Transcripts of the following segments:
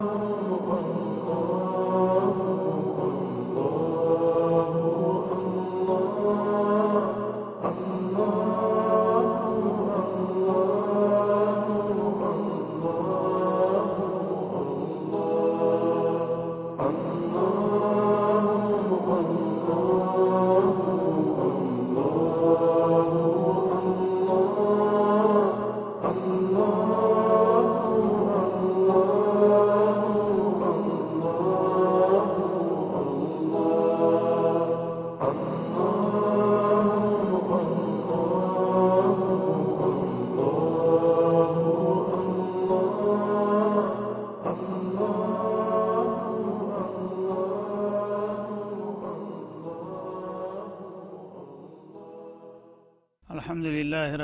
Oh.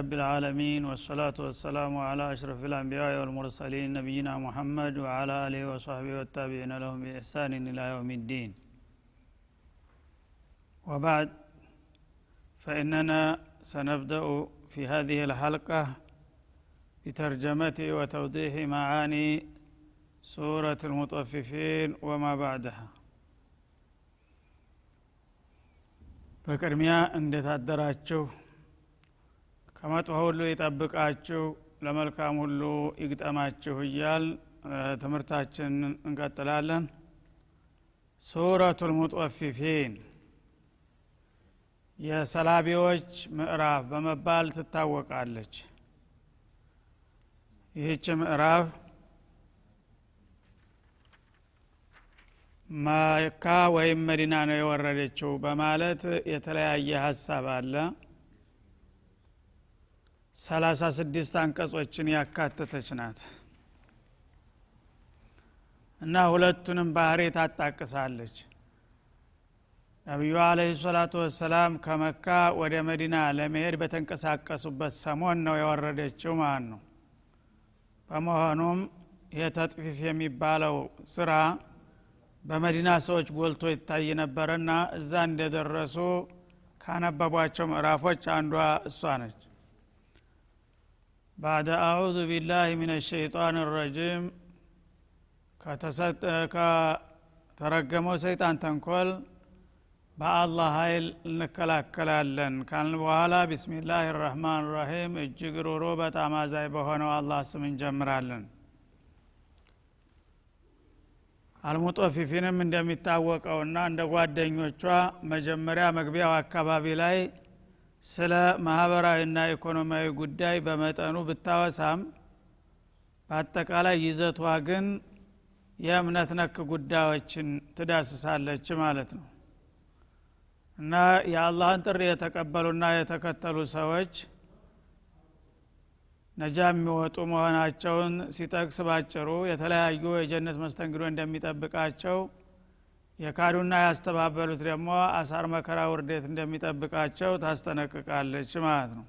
رب العالمين والصلاة والسلام على أشرف الأنبياء والمرسلين نبينا محمد وعلى آله وصحبه والتابعين لهم بإحسان إلى يوم الدين وبعد فإننا سنبدأ في هذه الحلقة بترجمة وتوضيح معاني سورة المطففين وما بعدها በቅድሚያ እንዴት አደራችሁ ከመጥፎ ሁሉ ይጠብቃችሁ ለመልካም ሁሉ ይግጠማችሁ እያል ትምህርታችን እንቀጥላለን። ሱረቱ ልሙጦፊፊን የሰላቢዎች ምዕራፍ በመባል ትታወቃለች። ይህች ምዕራፍ መካ ወይም መዲና ነው የወረደችው በማለት የተለያየ ሀሳብ አለ ሰላሳ ስድስት አንቀጾችን ያካተተች ናት። እና ሁለቱንም ባህሪ ታጣቅሳለች። ነቢዩ አለህ ሰላቱ ወሰላም ከመካ ወደ መዲና ለመሄድ በተንቀሳቀሱበት ሰሞን ነው የወረደችው ማለት ነው። በመሆኑም ይህ ተጥፊፍ የሚባለው ስራ በመዲና ሰዎች ጎልቶ ይታይ ነበርና እዛ እንደደረሱ ካነበቧቸው ምዕራፎች አንዷ እሷ ነች ባደ አዑዙ ቢላህ ምን ሸይጣን ረጂም ከተረገመው ሰይጣን ተንኮል በአላህ ኃይል እንከላከላለን ካልን በኋላ ቢስሚላህ ራህማን ራሒም እጅግ ሩሩ በጣም አዛይ በሆነው አላህ ስም እንጀምራለን አልሙጦፊፊንም እንደሚታወቀውና እንደ ጓደኞቿ መጀመሪያ መግቢያው አካባቢ ላይ ስለ ማህበራዊና ኢኮኖሚያዊ ጉዳይ በመጠኑ ብታወሳም በአጠቃላይ ይዘቷ ግን የእምነት ነክ ጉዳዮችን ትዳስሳለች ማለት ነው። እና የአላህን ጥሪ የተቀበሉና የተከተሉ ሰዎች ነጃ የሚወጡ መሆናቸውን ሲጠቅስ ባጭሩ የተለያዩ የጀነት መስተንግዶ እንደሚጠብቃቸው የካዱና ያስተባበሉት ደግሞ አሳር መከራ ውርደት እንደሚጠብቃቸው ታስጠነቅቃለች ማለት ነው።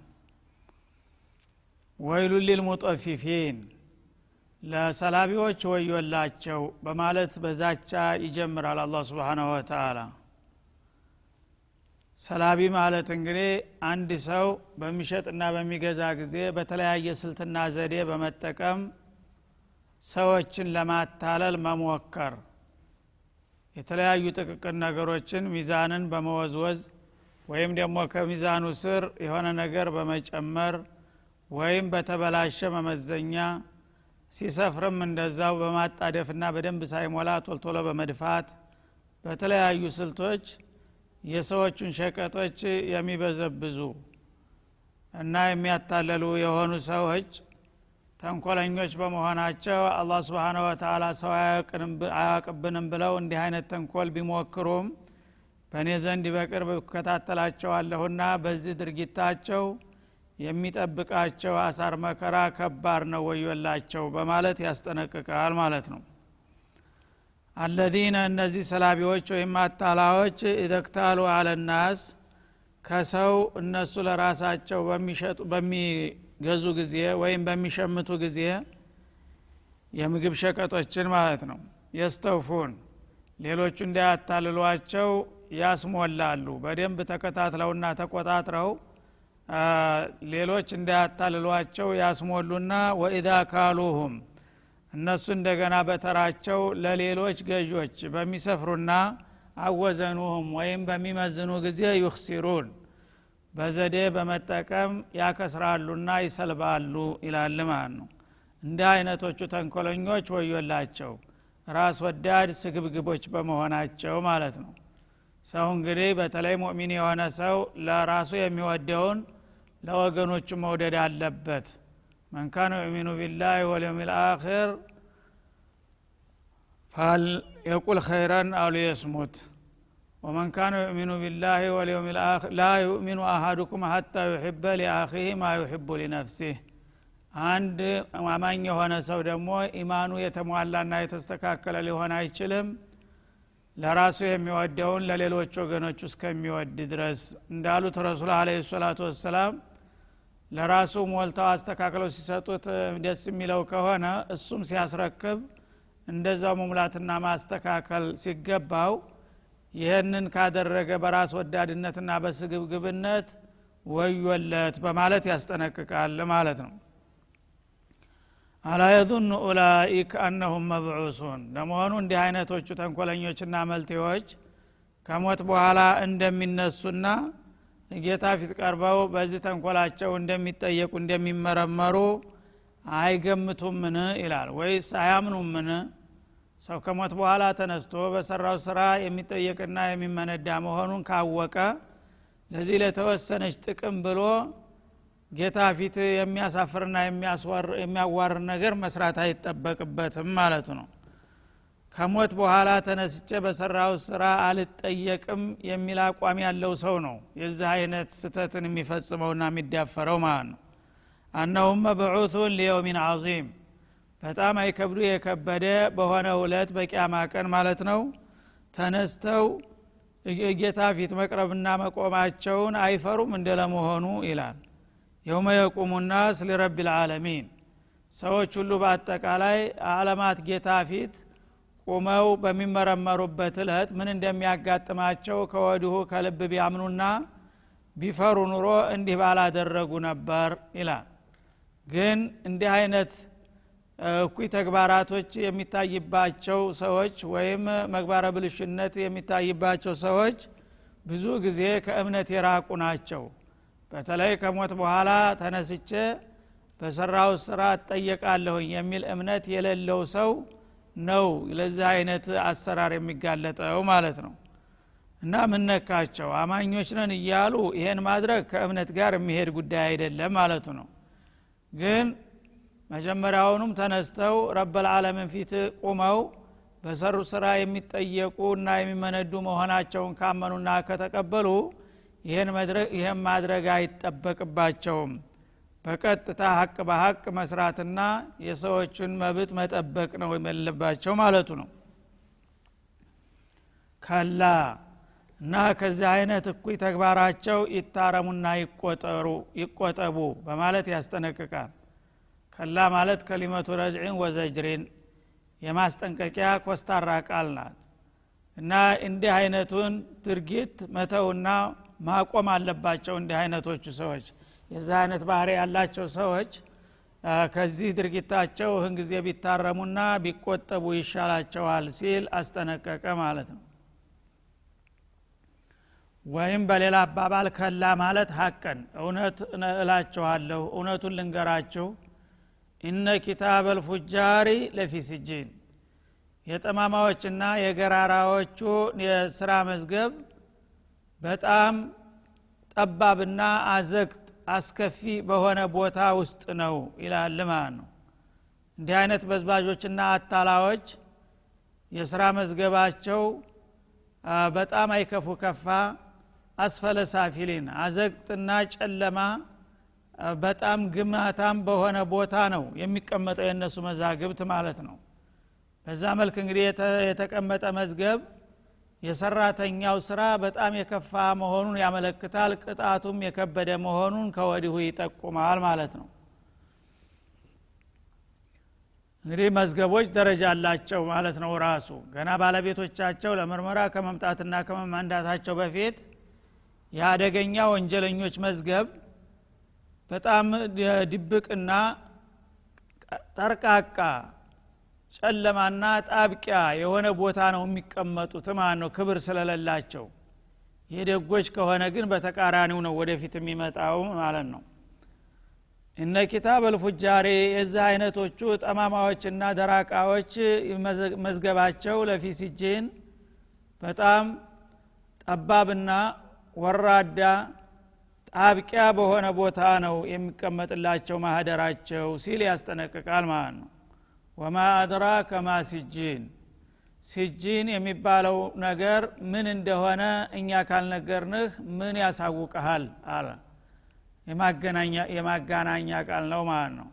ወይሉ ሊልሙጠፊፊን ለሰላቢዎች ወዮላቸው በማለት በዛቻ ይጀምራል አላ ስብሓናሁ ወተአላ ሰላቢ ማለት እንግዲህ አንድ ሰው በሚሸጥና በሚገዛ ጊዜ በተለያየ ስልትና ዘዴ በመጠቀም ሰዎችን ለማታለል መሞከር የተለያዩ ጥቅቅን ነገሮችን ሚዛንን በመወዝወዝ ወይም ደግሞ ከሚዛኑ ስር የሆነ ነገር በመጨመር ወይም በተበላሸ መመዘኛ ሲሰፍርም እንደዛው በማጣደፍና በደንብ ሳይሞላ ቶልቶሎ በመድፋት በተለያዩ ስልቶች የሰዎቹን ሸቀጦች የሚበዘብዙ እና የሚያታለሉ የሆኑ ሰዎች ተንኮለኞች በመሆናቸው አላህ ስብሓነ ወተላ ሰው አያውቅብንም ብለው እንዲህ አይነት ተንኮል ቢሞክሩም በእኔ ዘንድ በቅርብ እከታተላቸዋለሁና በዚህ ድርጊታቸው የሚጠብቃቸው አሳር መከራ ከባድ ነው ወዮላቸው በማለት ያስጠነቅቃል ማለት ነው። አለዚነ እነዚህ ሰላቢዎች ወይም አታላዎች ኢደክታሉ አለናስ ከሰው እነሱ ለራሳቸው በሚሸጡ በሚገዙ ጊዜ ወይም በሚሸምቱ ጊዜ የምግብ ሸቀጦችን ማለት ነው። የስተውፉን ሌሎቹ እንዳያታልሏቸው ያስሞላሉ። በደንብ ተከታትለውና ተቆጣጥረው ሌሎች እንዳያታልሏቸው ያስሞሉና ወኢዛ ካሉሁም እነሱ እንደገና በተራቸው ለሌሎች ገዦች በሚሰፍሩና አወዘኑሁም ወይም በሚመዝኑ ጊዜ ዩክሲሩን በዘዴ በመጠቀም ያከስራሉና ይሰልባሉ ይላል ማለት ነው። እንዲህ አይነቶቹ ተንኮለኞች ወዮላቸው ራስ ወዳድ ስግብግቦች በመሆናቸው ማለት ነው። ሰው እንግዲህ በተለይ ሙእሚን የሆነ ሰው ለራሱ የሚወደውን ለወገኖቹ መውደድ አለበት። መን ካነ ዩሚኑ ቢላህ ወልየውም ልአኪር فليقل خيرا أو ليصمت ومن كان يؤمن بالله واليوم الآخر لا يؤمن أحدكم حتى يحب لأخيه ما يحب لنفسه አንድ አማኝ የሆነ ሰው ደግሞ ኢማኑ የተሟላና የተስተካከለ ሊሆን አይችልም። ለራሱ የሚወደውን ለሌሎች ወገኖች እስከሚወድ ድረስ እንዳሉት ረሱል عليه الصلاة والسلام ለራሱ ሞልተው አስተካክለው ሲሰጡት ደስ የሚለው ከሆነ እሱም ሲያስረክብ እንደዛው መሙላትና ማስተካከል ሲገባው ይህንን ካደረገ በራስ ወዳድነትና በስግብግብነት ወዮለት በማለት ያስጠነቅቃል ማለት ነው። አላ የظኑ ኡላኢክ አነሁም መብዑሱን። ለመሆኑ እንዲህ አይነቶቹ ተንኮለኞችና መልቴዎች ከሞት በኋላ እንደሚነሱና ጌታ ፊት ቀርበው በዚህ ተንኮላቸው እንደሚጠየቁ እንደሚመረመሩ አይገምቱምን? ይላል። ወይስ አያምኑምን ሰው ከሞት በኋላ ተነስቶ በሰራው ስራ የሚጠየቅና የሚመነዳ መሆኑን ካወቀ ለዚህ ለተወሰነች ጥቅም ብሎ ጌታ ፊት የሚያሳፍርና የሚያዋር ነገር መስራት አይጠበቅበትም ማለቱ ነው። ከሞት በኋላ ተነስቼ በሰራው ስራ አልጠየቅም የሚል አቋም ያለው ሰው ነው የዚህ አይነት ስተትን የሚፈጽመውና የሚዳፈረው ማለት ነው። አነሁም መብዑቱን ሊየውሚን አዚም በጣም አይከብዱ የከበደ በሆነ ሁለት በቂያማ ቀን ማለት ነው። ተነስተው ጌታ ፊት መቅረብና መቆማቸውን አይፈሩም እንደለመሆኑ ይላል። የውመ የቁሙ ናስ ሊረብ ልዓለሚን ሰዎች ሁሉ በአጠቃላይ አለማት ጌታ ፊት ቁመው በሚመረመሩበት እለት ምን እንደሚያጋጥማቸው ከወዲሁ ከልብ ቢያምኑና ቢፈሩ ኑሮ እንዲህ ባላደረጉ ነበር ይላል። ግን እንዲህ አይነት እኩይ ተግባራቶች የሚታይባቸው ሰዎች ወይም መግባረ ብልሽነት የሚታይባቸው ሰዎች ብዙ ጊዜ ከእምነት የራቁ ናቸው። በተለይ ከሞት በኋላ ተነስቼ በሰራው ስራ እጠየቃለሁኝ የሚል እምነት የሌለው ሰው ነው ለዚህ አይነት አሰራር የሚጋለጠው ማለት ነው። እና ምነካቸው አማኞች ነን እያሉ ይሄን ማድረግ ከእምነት ጋር የሚሄድ ጉዳይ አይደለም ማለቱ ነው። ግን መጀመሪያውኑም ተነስተው ረበልዓለምን ፊት ቁመው በሰሩ ስራ የሚጠየቁ እና የሚመነዱ መሆናቸውን ካመኑና ከተቀበሉ ይህን ማድረግ አይጠበቅባቸውም። በቀጥታ ሀቅ በሀቅ መስራትና የሰዎችን መብት መጠበቅ ነው የለባቸው ማለቱ ነው። ከላ እና ከዚህ አይነት እኩይ ተግባራቸው ይታረሙና ይቆጠሩ ይቆጠቡ በማለት ያስጠነቅቃል ከላ ማለት ከሊመቱ ረጅዕን ወዘጅሪን የማስጠንቀቂያ ኮስታራ ቃል ናት። እና እንዲህ አይነቱን ድርጊት መተውና ማቆም አለባቸው እንዲህ አይነቶቹ ሰዎች። የዚህ አይነት ባህሪ ያላቸው ሰዎች ከዚህ ድርጊታቸው ህን ጊዜ ቢታረሙና ቢቆጠቡ ይሻላቸዋል ሲል አስጠነቀቀ ማለት ነው። ወይም በሌላ አባባል ከላ ማለት ሀቀን እውነት እላችኋለሁ እውነቱን ልንገራችሁ ኢነ ኪታብ አልፉጃሪ ለፊ የጠማማዎችና የገራራዎቹ የስራ መዝገብ በጣም ጠባብና አዘግጥ አስከፊ በሆነ ቦታ ውስጥ ነው ይላል ማለት ነው። እንዲህ አይነት በዝባዦችና አታላዎች የስራ መዝገባቸው በጣም አይከፉ ከፋ አስፈለ አዘግጥና ጨለማ በጣም ግማታም በሆነ ቦታ ነው የሚቀመጠው የእነሱ መዛግብት ማለት ነው። በዛ መልክ እንግዲህ የተቀመጠ መዝገብ የሰራተኛው ስራ በጣም የከፋ መሆኑን ያመለክታል። ቅጣቱም የከበደ መሆኑን ከወዲሁ ይጠቁማል ማለት ነው። እንግዲህ መዝገቦች ደረጃ አላቸው ማለት ነው ራሱ። ገና ባለቤቶቻቸው ለምርመራ ከመምጣትና ከመማንዳታቸው በፊት የአደገኛ ወንጀለኞች መዝገብ በጣም ድብቅና ጠርቃቃ ጨለማና ጣብቂያ የሆነ ቦታ ነው የሚቀመጡት ማለት ነው። ክብር ስለሌላቸው። የደጎች ከሆነ ግን በተቃራኒው ነው ወደፊት የሚመጣው ማለት ነው። እነ ኪታብ አልፉጃሬ የዚህ አይነቶቹ ጠማማዎችና ደራቃዎች መዝገባቸው ለፊ ሲጂን በጣም ጠባብና ወራዳ ጣብቂያ በሆነ ቦታ ነው የሚቀመጥላቸው ማህደራቸው ሲል ያስጠነቅቃል ማለት ነው። ወማ አድራ ከማ ሲጂን። ሲጂን የሚባለው ነገር ምን እንደሆነ እኛ ካልነገርንህ ምን ያሳውቀሃል አለ። የማጋናኛ ቃል ነው ማለት ነው።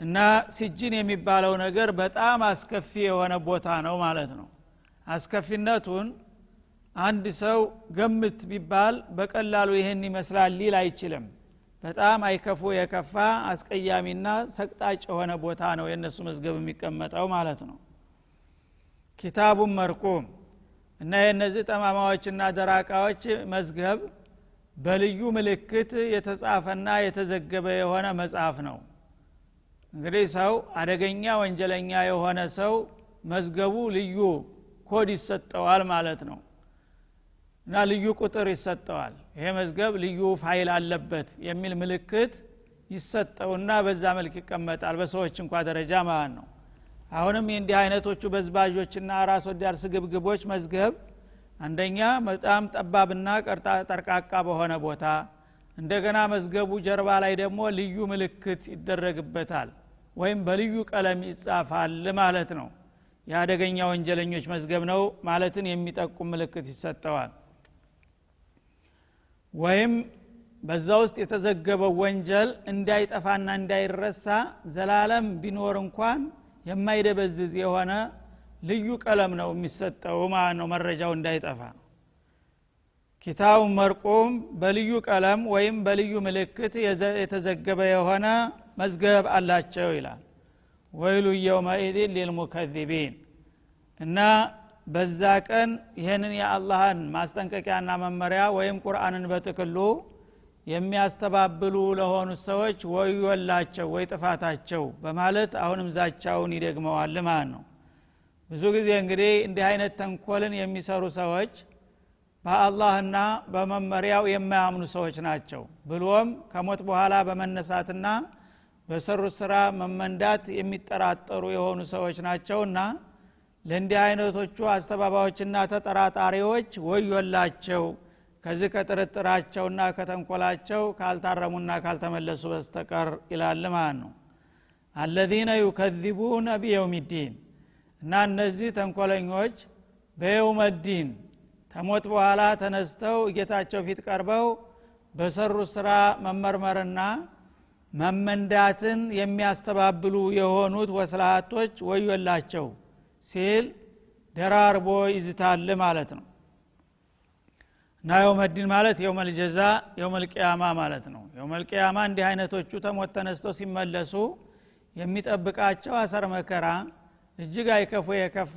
እና ሲጂን የሚባለው ነገር በጣም አስከፊ የሆነ ቦታ ነው ማለት ነው። አስከፊነቱን አንድ ሰው ገምት ቢባል በቀላሉ ይህን ይመስላል ሊል አይችልም። በጣም አይከፉ የከፋ አስቀያሚና ሰቅጣጭ የሆነ ቦታ ነው የእነሱ መዝገብ የሚቀመጠው ማለት ነው። كتاب مرقوم። እና የእነዚህ ጠማማዎችና ደራቃዎች መዝገብ በልዩ ምልክት የተጻፈና የተዘገበ የሆነ መጽሐፍ ነው። እንግዲህ ሰው አደገኛ ወንጀለኛ የሆነ ሰው መዝገቡ ልዩ ኮድ ይሰጠዋል ማለት ነው እና ልዩ ቁጥር ይሰጠዋል። ይሄ መዝገብ ልዩ ፋይል አለበት የሚል ምልክት ይሰጠውና በዛ መልክ ይቀመጣል። በሰዎች እንኳ ደረጃ ማለት ነው። አሁንም የእንዲህ አይነቶቹ በዝባዦችና ራስ ወዳድ ስግብግቦች መዝገብ አንደኛ በጣም ጠባብና ጠርቃቃ በሆነ ቦታ እንደገና መዝገቡ ጀርባ ላይ ደግሞ ልዩ ምልክት ይደረግበታል ወይም በልዩ ቀለም ይጻፋል ማለት ነው። የአደገኛ ወንጀለኞች መዝገብ ነው ማለትን የሚጠቁም ምልክት ይሰጠዋል ወይም በዛ ውስጥ የተዘገበው ወንጀል እንዳይጠፋና እንዳይረሳ ዘላለም ቢኖር እንኳን የማይደበዝዝ የሆነ ልዩ ቀለም ነው የሚሰጠው ማለት ነው። መረጃው እንዳይጠፋ። ኪታቡ መርቁም በልዩ ቀለም ወይም በልዩ ምልክት የተዘገበ የሆነ መዝገብ አላቸው ይላል። ወይሉ የውመኢድን ሊልሙከዚቢን እና በዛ ቀን ይህንን የአላህን ማስጠንቀቂያና መመሪያ ወይም ቁርአንን በጥቅሉ የሚያስተባብሉ ለሆኑ ሰዎች ወዮላቸው ወይ ጥፋታቸው በማለት አሁንም ዛቻውን ይደግመዋል ማለት ነው። ብዙ ጊዜ እንግዲህ እንዲህ አይነት ተንኮልን የሚሰሩ ሰዎች በአላህና በመመሪያው የማያምኑ ሰዎች ናቸው። ብሎም ከሞት በኋላ በመነሳትና በሰሩት ስራ መመንዳት የሚጠራጠሩ የሆኑ ሰዎች ናቸውና ለእንዲህ አይነቶቹ አስተባባዮችና ተጠራጣሪዎች ወዮላቸው። ከዚህ ከጥርጥራቸውና ከተንኮላቸው ካልታረሙና ካልተመለሱ በስተቀር ይላል ማለት ነው። አለዚነ ዩከዚቡነ ቢየውም ዲን እና እነዚህ ተንኮለኞች በየውመዲን ተሞት በኋላ ተነስተው ጌታቸው ፊት ቀርበው በሰሩት ስራ መመርመርና መመንዳትን የሚያስተባብሉ የሆኑት ወስላቶች ወዮላቸው ሲል ደራርቦ ይዝታል ማለት ነው። እና የውመዲን ማለት የውመልጀዛ የውመልቅያማ ማለት ነው። የውመልቅያማ እንዲህ አይነቶቹ ተሞት ተነስተው ሲመለሱ የሚጠብቃቸው አሰር መከራ እጅግ አይከፉ የከፋ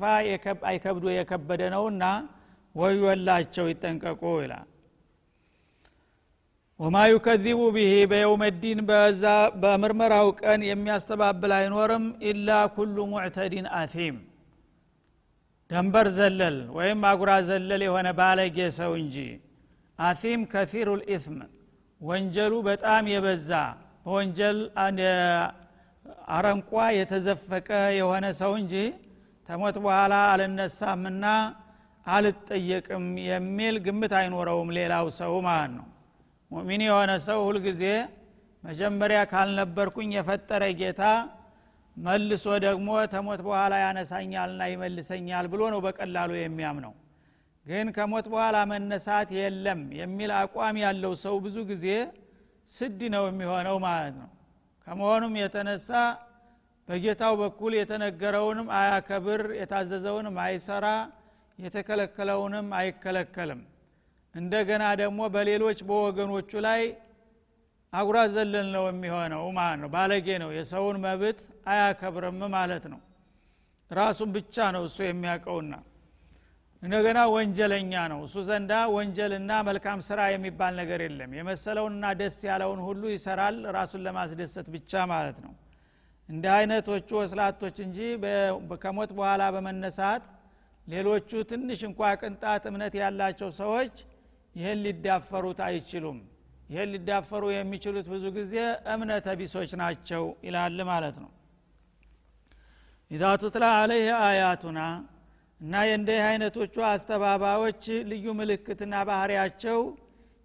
አይከብዶ የከበደ ነውና ወዮላቸው ይጠንቀቁ ይላል። ወማ ዩከዚቡ ብሂ በየውመዲን በምርመራው ቀን የሚያስተባብል አይኖርም ኢላ ኩሉ ሙዕተዲን አቲም ደንበር ዘለል ወይም አጉራ ዘለል የሆነ ባለጌ ሰው እንጂ። አቲም ከሲሩ ልኢትም ወንጀሉ በጣም የበዛ በወንጀል አረንቋ የተዘፈቀ የሆነ ሰው እንጂ ተሞት በኋላ አልነሳምና አልጠየቅም የሚል ግምት አይኖረውም ሌላው ሰው ማለት ነው። ሙሚን የሆነ ሰው ሁልጊዜ መጀመሪያ ካልነበርኩኝ የፈጠረ ጌታ መልሶ ደግሞ ተሞት በኋላ ያነሳኛልና ይመልሰኛል ብሎ ነው በቀላሉ የሚያምነው። ግን ከሞት በኋላ መነሳት የለም የሚል አቋም ያለው ሰው ብዙ ጊዜ ስድ ነው የሚሆነው ማለት ነው። ከመሆኑም የተነሳ በጌታው በኩል የተነገረውንም አያከብር የታዘዘውንም አይሰራ የተከለከለውንም አይከለከልም። እንደገና ደግሞ በሌሎች በወገኖቹ ላይ አጉራ ዘለል ነው የሚሆነው ማለት ነው ባለጌ ነው። የሰውን መብት አያከብርም ማለት ነው። ራሱን ብቻ ነው እሱ የሚያውቀውና እንደገና ወንጀለኛ ነው። እሱ ዘንዳ ወንጀልና መልካም ስራ የሚባል ነገር የለም። የመሰለውንና ደስ ያለውን ሁሉ ይሰራል ራሱን ለማስደሰት ብቻ ማለት ነው። እንደ አይነቶቹ ወስላቶች እንጂ ከሞት በኋላ በመነሳት ሌሎቹ ትንሽ እንኳ ቅንጣት እምነት ያላቸው ሰዎች ይህን ሊዳፈሩት አይችሉም ይህን ሊዳፈሩ የሚችሉት ብዙ ጊዜ እምነተ ቢሶች ናቸው ይላል ማለት ነው። ኢዛ አለይህ አያቱና እና የእንዲህ አይነቶቹ አስተባባዮች ልዩ ምልክትና ባህሪያቸው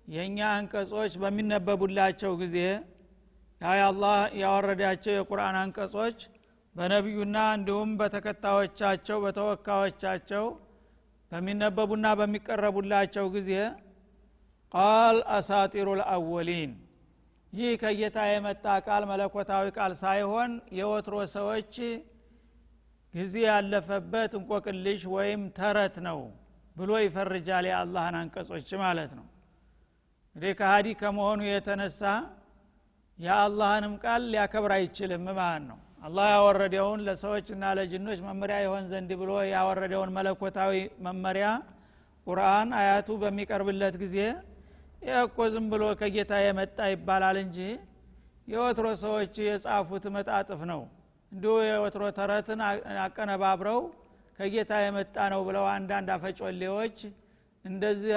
የእኛ አንቀጾች በሚነበቡላቸው ጊዜ ያ አላህ ያወረዳቸው የቁርአን አንቀጾች በነቢዩና እንዲሁም በተከታዮቻቸው በተወካዮቻቸው በሚነበቡና በሚቀረቡላቸው ጊዜ ቃል አሳጢሩ ልአወሊን ይህ ከጌታ የመጣ ቃል መለኮታዊ ቃል ሳይሆን የወትሮ ሰዎች ጊዜ ያለፈበት እንቆቅልሽ ወይም ተረት ነው ብሎ ይፈርጃል የአላህን አንቀጾች ማለት ነው። እንግዲህ ከሀዲ ከመሆኑ የተነሳ የአላህንም ቃል ሊያከብር አይችልም ማለት ነው። አላህ ያወረደውን ለሰዎችና ለጅኖች መመሪያ ይሆን ዘንድ ብሎ ያወረደውን መለኮታዊ መመሪያ ቁርአን አያቱ በሚቀርብለት ጊዜ እኮ ዝም ብሎ ከጌታ የመጣ ይባላል እንጂ የወትሮ ሰዎች የጻፉት መጣጥፍ ነው። እንዲሁ የወትሮ ተረትን አቀነባብረው ከጌታ የመጣ ነው ብለው አንዳንድ አፈጮሌዎች እንደዚህ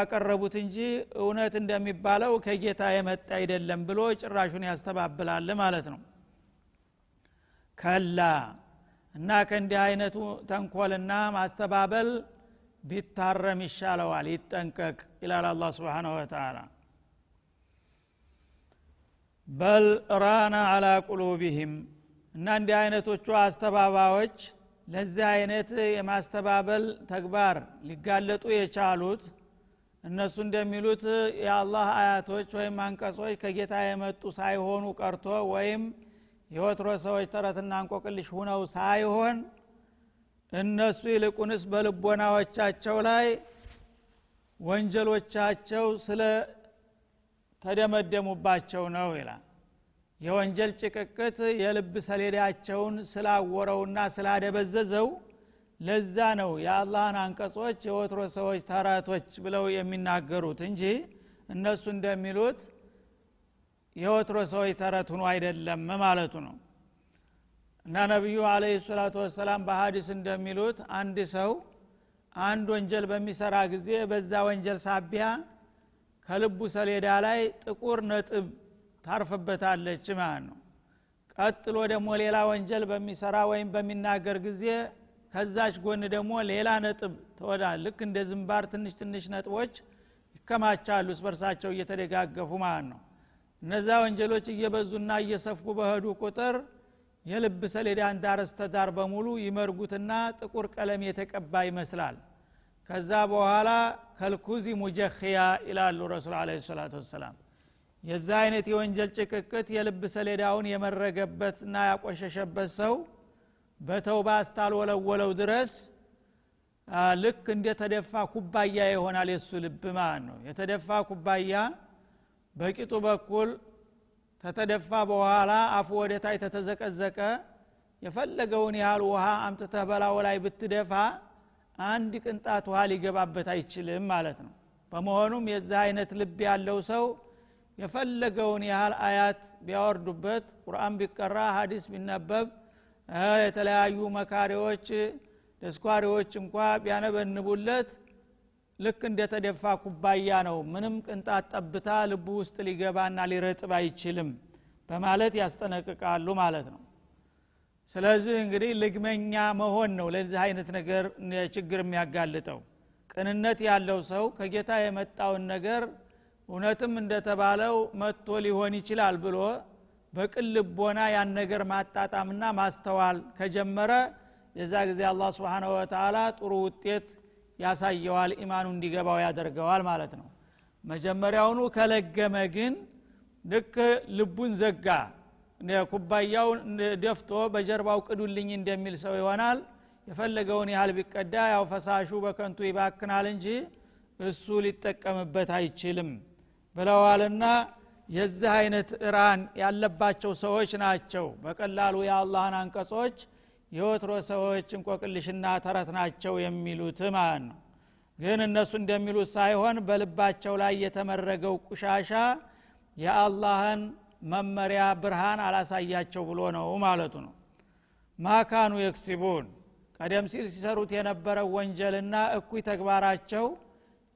አቀረቡት እንጂ እውነት እንደሚባለው ከጌታ የመጣ አይደለም ብሎ ጭራሹን ያስተባብላል ማለት ነው። ከላ እና ከእንዲህ አይነቱ ተንኮልና ማስተባበል ቢታረም ይሻለዋል ይጠንቀቅ ይላል አላ ስብሓንሁ ወተላ በል ራና አላ ቁሉቢህም እና እንዲህ አይነቶቹ አስተባባዮች ለዚህ አይነት የማስተባበል ተግባር ሊጋለጡ የቻሉት እነሱ እንደሚሉት የአላህ አያቶች ወይም አንቀጾች ከጌታ የመጡ ሳይሆኑ ቀርቶ ወይም የወትሮ ሰዎች ተረትና እንቆቅልሽ ሁነው ሳይሆን እነሱ ይልቁንስ በልቦናዎቻቸው ላይ ወንጀሎቻቸው ስለ ተደመደሙባቸው ነው ይላል። የወንጀል ጭቅቅት የልብ ሰሌዳቸውን ስላወረውና ስላደበዘዘው ለዛ ነው የአላህን አንቀጾች የወትሮ ሰዎች ተረቶች ብለው የሚናገሩት እንጂ እነሱ እንደሚሉት የወትሮ ሰዎች ተረት ሁኖ አይደለም ማለቱ ነው እና ነቢዩ አለህ ሰላቱ ወሰላም በሀዲስ እንደሚሉት አንድ ሰው አንድ ወንጀል በሚሰራ ጊዜ በዛ ወንጀል ሳቢያ ከልቡ ሰሌዳ ላይ ጥቁር ነጥብ ታርፍበታለች ማለት ነው። ቀጥሎ ደግሞ ሌላ ወንጀል በሚሰራ ወይም በሚናገር ጊዜ ከዛች ጎን ደግሞ ሌላ ነጥብ ተወዳ ልክ እንደ ዝንባር ትንሽ ትንሽ ነጥቦች ይከማቻሉ ስበርሳቸው እየተደጋገፉ ማለት ነው። እነዛ ወንጀሎች እየበዙና እየሰፉ በሄዱ ቁጥር የልብ ሰሌዳን ዳር እስተዳር በሙሉ ይመርጉትና ጥቁር ቀለም የተቀባ ይመስላል። ከዛ በኋላ ከልኩዚ ሙጀኽያ ይላሉ ረሱል አለ ሰላቱ ወሰላም። የዛ አይነት የወንጀል ጭቅቅት የልብ ሰሌዳውን የመረገበትና ያቆሸሸበት ሰው በተውባ እስታልወለወለው ድረስ ልክ እንደተደፋ ኩባያ ይሆናል የእሱ ልብ ማለት ነው። የተደፋ ኩባያ በቂጡ በኩል ከተደፋ በኋላ አፉ ወደ ታይ ተተዘቀዘቀ። የፈለገውን ያህል ውሃ አምጥተህ በላው ላይ ብትደፋ አንድ ቅንጣት ውሃ ሊገባበት አይችልም ማለት ነው። በመሆኑም የዚህ አይነት ልብ ያለው ሰው የፈለገውን ያህል አያት ቢያወርዱበት ቁርአን ቢቀራ ሀዲስ ቢነበብ የተለያዩ መካሪዎች ደስኳሪዎች እንኳ ቢያነበንቡለት ልክ እንደተደፋ ኩባያ ነው። ምንም ቅንጣት ጠብታ ልቡ ውስጥ ሊገባና ሊረጥብ አይችልም በማለት ያስጠነቅቃሉ ማለት ነው። ስለዚህ እንግዲህ ልግመኛ መሆን ነው ለዚህ አይነት ነገር ችግር የሚያጋልጠው። ቅንነት ያለው ሰው ከጌታ የመጣውን ነገር እውነትም እንደተባለው መጥቶ ሊሆን ይችላል ብሎ በቅን ልቦና ያን ነገር ማጣጣምና ማስተዋል ከጀመረ የዛ ጊዜ አላህ ስብሓንሁ ወተላ ጥሩ ውጤት ያሳየዋል ኢማኑ እንዲገባው ያደርገዋል ማለት ነው። መጀመሪያውኑ ከለገመ ግን ልክ ልቡን ዘጋ ኩባያውን ደፍቶ በጀርባው ቅዱልኝ እንደሚል ሰው ይሆናል። የፈለገውን ያህል ቢቀዳ ያው ፈሳሹ በከንቱ ይባክናል እንጂ እሱ ሊጠቀምበት አይችልም ብለዋልና የዚህ አይነት እራን ያለባቸው ሰዎች ናቸው። በቀላሉ የአላህን አንቀጾች የወትሮ ሰዎች እንቆቅልሽና ተረት ናቸው የሚሉት ማለት ነው? ግን እነሱ እንደሚሉት ሳይሆን በልባቸው ላይ የተመረገው ቁሻሻ የአላህን መመሪያ ብርሃን አላሳያቸው ብሎ ነው ማለቱ ነው። ማካኑ የክሲቡን? ቀደም ሲል ሲሰሩት የነበረው ወንጀልና እኩይ ተግባራቸው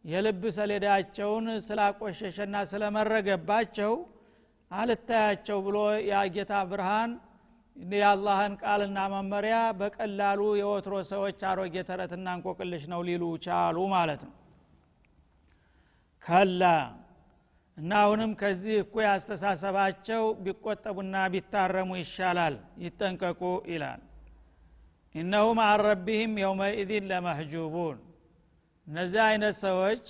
የልብ ሰሌዳቸውን ስላቆሸሸና ስለመረገባቸው አልታያቸው ብሎ የጌታ ብርሃን የአላህን ቃልና መመሪያ በቀላሉ የወትሮ ሰዎች አሮጌ ተረትና እንቆቅልሽ ነው ሊሉ ቻሉ ማለት ነው። ከላ እና አሁንም ከዚህ እኩይ አስተሳሰባቸው ቢቆጠቡና ቢታረሙ ይሻላል። ይጠንቀቁ ይላል። ኢነሁም አን ረቢህም የውመኢዝን ለመህጁቡን። እነዚህ አይነት ሰዎች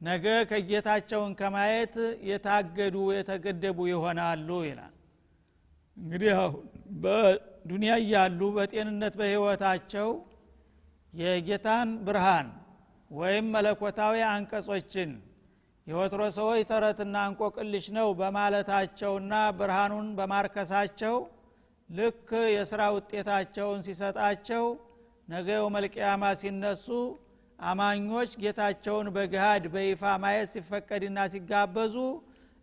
ነገ ከጌታቸውን ከማየት የታገዱ የተገደቡ ይሆናሉ ይላል እንግዲህ አሁን በዱንያ እያሉ በጤንነት በህይወታቸው የጌታን ብርሃን ወይም መለኮታዊ አንቀጾችን የወትሮ ሰዎች ተረትና እንቆቅልሽ ነው በማለታቸውና ብርሃኑን በማርከሳቸው ልክ የስራ ውጤታቸውን ሲሰጣቸው ነገ የውመልቅያማ ሲነሱ አማኞች ጌታቸውን በግሃድ በይፋ ማየት ሲፈቀድና ሲጋበዙ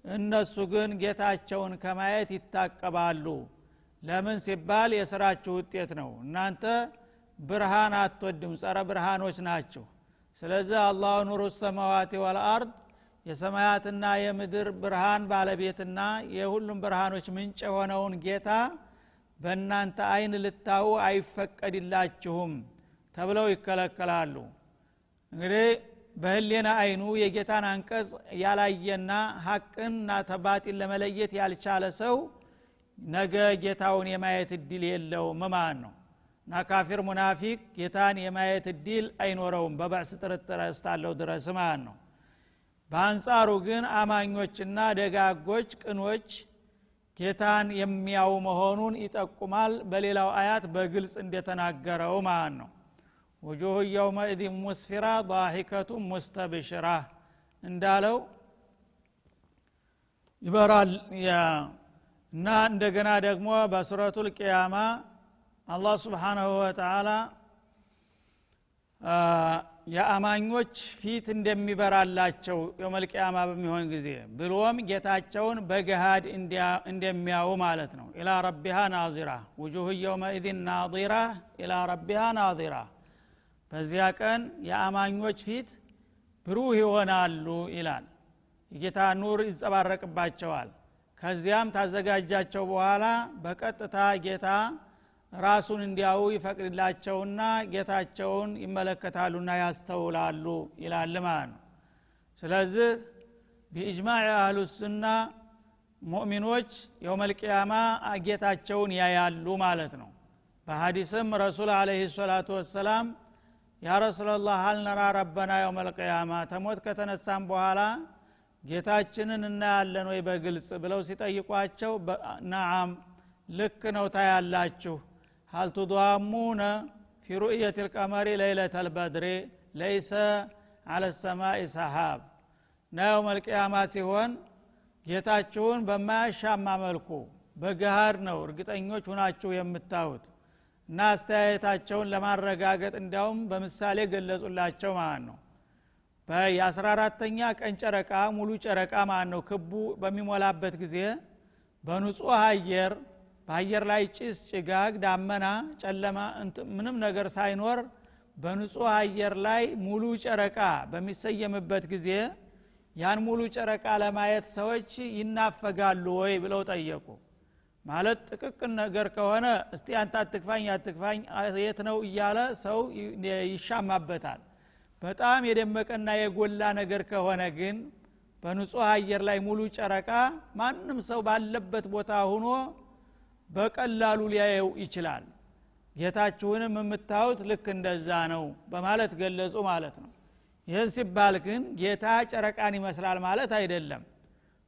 እነሱ ግን ጌታቸውን ከማየት ይታቀባሉ። ለምን ሲባል የስራችሁ ውጤት ነው። እናንተ ብርሃን አትወድም ጸረ ብርሃኖች ናችሁ። ስለዚህ አላሁ ኑሩ ሰማዋት ወልአርድ የሰማያትና የምድር ብርሃን ባለቤትና የሁሉም ብርሃኖች ምንጭ የሆነውን ጌታ በእናንተ አይን ልታዩ አይፈቀድላችሁም ተብለው ይከለከላሉ። እንግዲህ በህሌና አይኑ የጌታን አንቀጽ ያላየና ሀቅንና ተባጢን ለመለየት ያልቻለ ሰው ነገ ጌታውን የማየት እድል የለውም ማለት ነው። እና ካፊር ሙናፊቅ ጌታን የማየት እድል አይኖረውም በባዕስ ጥርጥር እስታለው ድረስ ማለት ነው። በአንጻሩ ግን አማኞችና ደጋጎች ቅኖች ጌታን የሚያው መሆኑን ይጠቁማል። በሌላው አያት በግልጽ እንደተናገረው ማለት ነው ወጆሁ የውመኢዝ ሙስፊራ ዳሂከቱ ሙስተብሽራ እንዳለው ይበራል። እና እንደገና ደግሞ በሱረቱ ልቅያማ አላህ ስብሓናሁ ወተላ የአማኞች ፊት እንደሚበራላቸው የመልቅያማ በሚሆን ጊዜ ብሎም ጌታቸውን በገሃድ እንደሚያው ማለት ነው። ኢላ ረቢሃ ናዚራ ውጁሁ የውመኢዝን ናራ ኢላ ረቢሃ ናዚራ። በዚያ ቀን የአማኞች ፊት ብሩህ ይሆናሉ ይላል። የጌታ ኑር ይጸባረቅባቸዋል። ከዚያም ታዘጋጃቸው በኋላ በቀጥታ ጌታ ራሱን እንዲያው ይፈቅድላቸውና ጌታቸውን ይመለከታሉና ያስተውላሉ ይላል ማለት ነው። ስለዚህ ቢእጅማዕ አህሉ ሱና ሙእሚኖች የውመልቅያማ ጌታቸውን ያያሉ ማለት ነው። በሀዲስም ረሱል አለህ ሰላቱ ወሰላም ያ ረሱላላህ ሀልነራ ረበና የውመልቅያማ ተሞት ከተነሳም በኋላ ጌታችንን እናያለን ወይ በግልጽ ብለው ሲጠይቋቸው ነአም ልክ ነው ታያላችሁ። ሀል ቱዷሙነ ፊ ሩእየት ልቀመሪ ለይለት አልበድሬ ለይሰ አለ ሰማይ ሰሃብ ናየው መልቅያማ ሲሆን ጌታችሁን በማያሻማ መልኩ በገሃድ ነው እርግጠኞች ሁናችሁ የምታዩት እና አስተያየታቸውን ለማረጋገጥ እንዲያውም በምሳሌ ገለጹላቸው ማለት ነው። የአስራ አራተኛ ቀን ጨረቃ ሙሉ ጨረቃ ማለት ነው። ክቡ በሚሞላበት ጊዜ በንጹህ አየር በአየር ላይ ጭስ ጭጋግ ዳመና ጨለማ ምንም ነገር ሳይኖር በንጹህ አየር ላይ ሙሉ ጨረቃ በሚሰየምበት ጊዜ ያን ሙሉ ጨረቃ ለማየት ሰዎች ይናፈጋሉ ወይ ብለው ጠየቁ ማለት ጥቅቅን ነገር ከሆነ እስቲ አንተ አትክፋኝ አትክፋኝ የት ነው እያለ ሰው ይሻማበታል። በጣም የደመቀና የጎላ ነገር ከሆነ ግን በንጹህ አየር ላይ ሙሉ ጨረቃ ማንም ሰው ባለበት ቦታ ሁኖ በቀላሉ ሊያየው ይችላል። ጌታችሁንም የምታዩት ልክ እንደዛ ነው በማለት ገለጹ ማለት ነው። ይህን ሲባል ግን ጌታ ጨረቃን ይመስላል ማለት አይደለም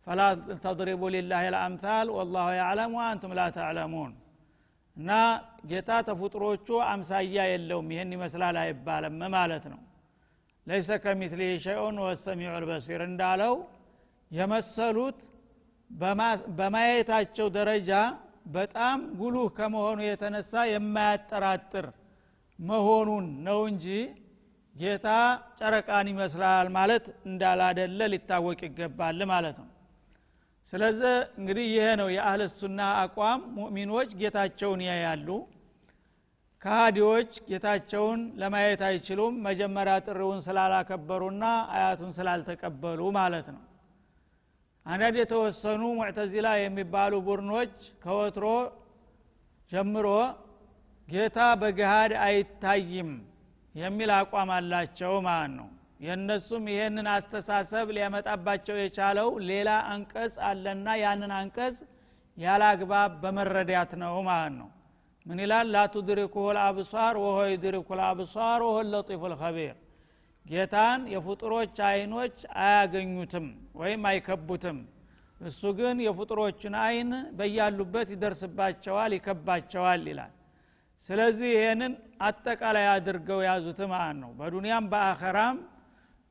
ፈላ ተድሪቡ ሊላህ ልአምሳል ወላሁ ያዕለም ወአንቱም ላ ተዕለሙን። እና ጌታ ተፍጥሮቹ አምሳያ የለውም ይህን ይመስላል አይባልም ማለት ነው። ለይሰ ከሚትሊህ ሸይኡን ወሰሚዑ ልበሲር እንዳለው የመሰሉት በማየታቸው ደረጃ በጣም ጉሉህ ከመሆኑ የተነሳ የማያጠራጥር መሆኑን ነው እንጂ ጌታ ጨረቃን ይመስላል ማለት እንዳላደለ ሊታወቅ ይገባል ማለት ነው ስለዚህ እንግዲህ ይሄ ነው የአህል ሱና አቋም። ሙእሚኖች ጌታቸውን ያያሉ። ከሃዲዎች ጌታቸውን ለማየት አይችሉም። መጀመሪያ ጥሪውን ስላላከበሩና አያቱን ስላልተቀበሉ ማለት ነው። አንዳንድ የተወሰኑ ሙዕተዚላ የሚባሉ ቡድኖች ከወትሮ ጀምሮ ጌታ በገሃድ አይታይም የሚል አቋም አላቸው ማለት ነው የእነሱም ይሄንን አስተሳሰብ ሊያመጣባቸው የቻለው ሌላ አንቀጽ አለና ያንን አንቀጽ ያለ አግባብ በመረዳት ነው ማለት ነው። ምን ይላል? ላቱድሪኩሁ ልአብሷር ወሆ ዩድሪኩ ልአብሷር ወሆ ለጢፉ ልከቢር ጌታን የፍጡሮች አይኖች አያገኙትም ወይም አይከቡትም። እሱ ግን የፍጡሮችን አይን በያሉበት ይደርስባቸዋል ይከባቸዋል ይላል። ስለዚህ ይህንን አጠቃላይ አድርገው ያዙት ማለት ነው። በዱንያም በአኸራም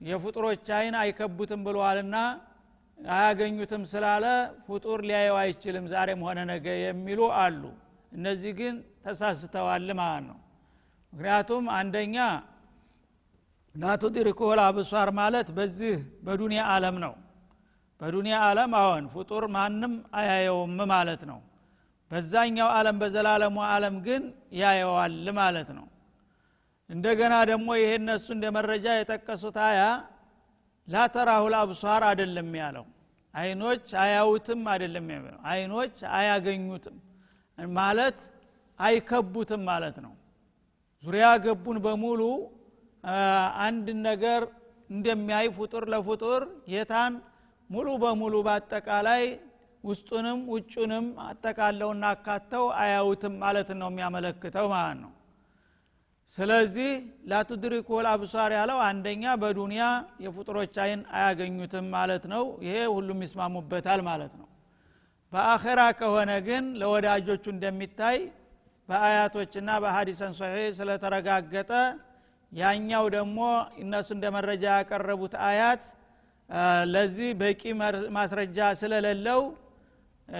የፍጡሮች አይን አይከቡትም ብለዋልና አያገኙትም ስላለ ፍጡር ሊያየው አይችልም ዛሬም ሆነ ነገ የሚሉ አሉ። እነዚህ ግን ተሳስተዋል ማለት ነው። ምክንያቱም አንደኛ ላቱድሪኩሁ ልአብሷር ማለት በዚህ በዱንያ አለም ነው። በዱንያ አለም አሁን ፍጡር ማንም አያየውም ማለት ነው። በዛኛው አለም በዘላለሙ አለም ግን ያየዋል ማለት ነው እንደገና ደግሞ ይሄ እነሱ እንደ መረጃ የጠቀሱት አያ ላተራሁ ልአብሷር አይደለም ያለው። አይኖች አያውትም አይደለም የሚለው። አይኖች አያገኙትም ማለት አይከቡትም ማለት ነው። ዙሪያ ገቡን በሙሉ አንድ ነገር እንደሚያይ ፍጡር ለፍጡር ጌታን ሙሉ በሙሉ በአጠቃላይ ውስጡንም ውጩንም አጠቃለውና አካተው አያውትም ማለት ነው የሚያመለክተው ማለት ነው ስለዚህ ላቱድሪኩ ልአብሷር ያለው አንደኛ በዱንያ የፍጡሮች አይን አያገኙትም ማለት ነው። ይሄ ሁሉም ይስማሙበታል ማለት ነው። በአኼራ ከሆነ ግን ለወዳጆቹ እንደሚታይ በአያቶችና በሀዲሰን ሶሒህ ስለተረጋገጠ ያኛው ደግሞ እነሱ እንደ መረጃ ያቀረቡት አያት ለዚህ በቂ ማስረጃ ስለሌለው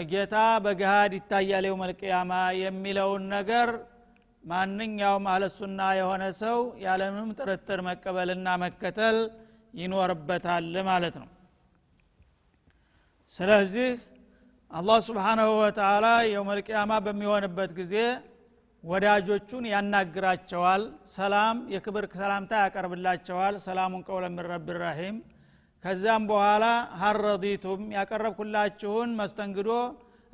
ጌታ በገሃድ ይታያል የውመልቅያማ የሚለውን ነገር ማንኛውም አለሱና የሆነ ሰው ያለምንም ጥርጥር መቀበልና መከተል ይኖርበታል ማለት ነው። ስለዚህ አላህ ስብሓናሁ ወተላ የውመልቅያማ በሚሆንበት ጊዜ ወዳጆቹን ያናግራቸዋል። ሰላም የክብር ሰላምታ ያቀርብላቸዋል። ሰላሙን ቀውለ ምን ራሒም ከዛም በኋላ ሀረዲቱም ያቀረብኩላችሁን መስተንግዶ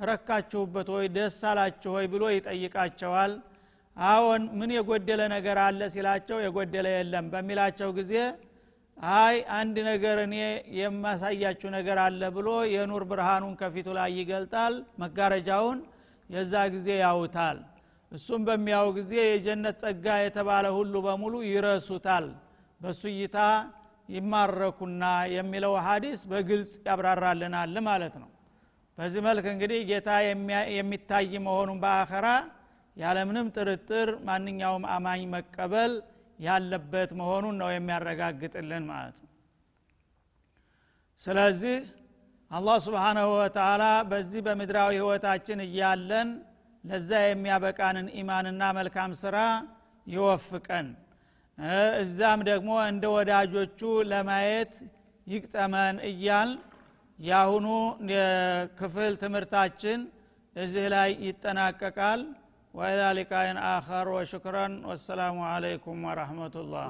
ረካችሁበት ወይ ደስ አላችሁ ወይ ብሎ ይጠይቃቸዋል አዎን ምን የጎደለ ነገር አለ ሲላቸው የጎደለ የለም በሚላቸው ጊዜ አይ አንድ ነገር እኔ የማሳያችሁ ነገር አለ ብሎ የኑር ብርሃኑን ከፊቱ ላይ ይገልጣል መጋረጃውን የዛ ጊዜ ያውታል። እሱም በሚያው ጊዜ የጀነት ጸጋ የተባለ ሁሉ በሙሉ ይረሱታል በሱ እይታ ይማረኩና የሚለው ሀዲስ በግልጽ ያብራራልናል ማለት ነው። በዚህ መልክ እንግዲህ ጌታ የሚታይ መሆኑን በአኸራ ያለምንም ጥርጥር ማንኛውም አማኝ መቀበል ያለበት መሆኑን ነው የሚያረጋግጥልን ማለት ነው። ስለዚህ አላህ ስብሓናሁ ወተላ በዚህ በምድራዊ ህይወታችን እያለን ለዛ የሚያበቃንን ኢማንና መልካም ስራ ይወፍቀን። እዛም ደግሞ እንደ ወዳጆቹ ለማየት ይቅጠመን እያል የአሁኑ ክፍል ትምህርታችን እዚህ ላይ ይጠናቀቃል وإلى لقاء آخر وشكرا. والسلام عليكم ورحمة الله الله.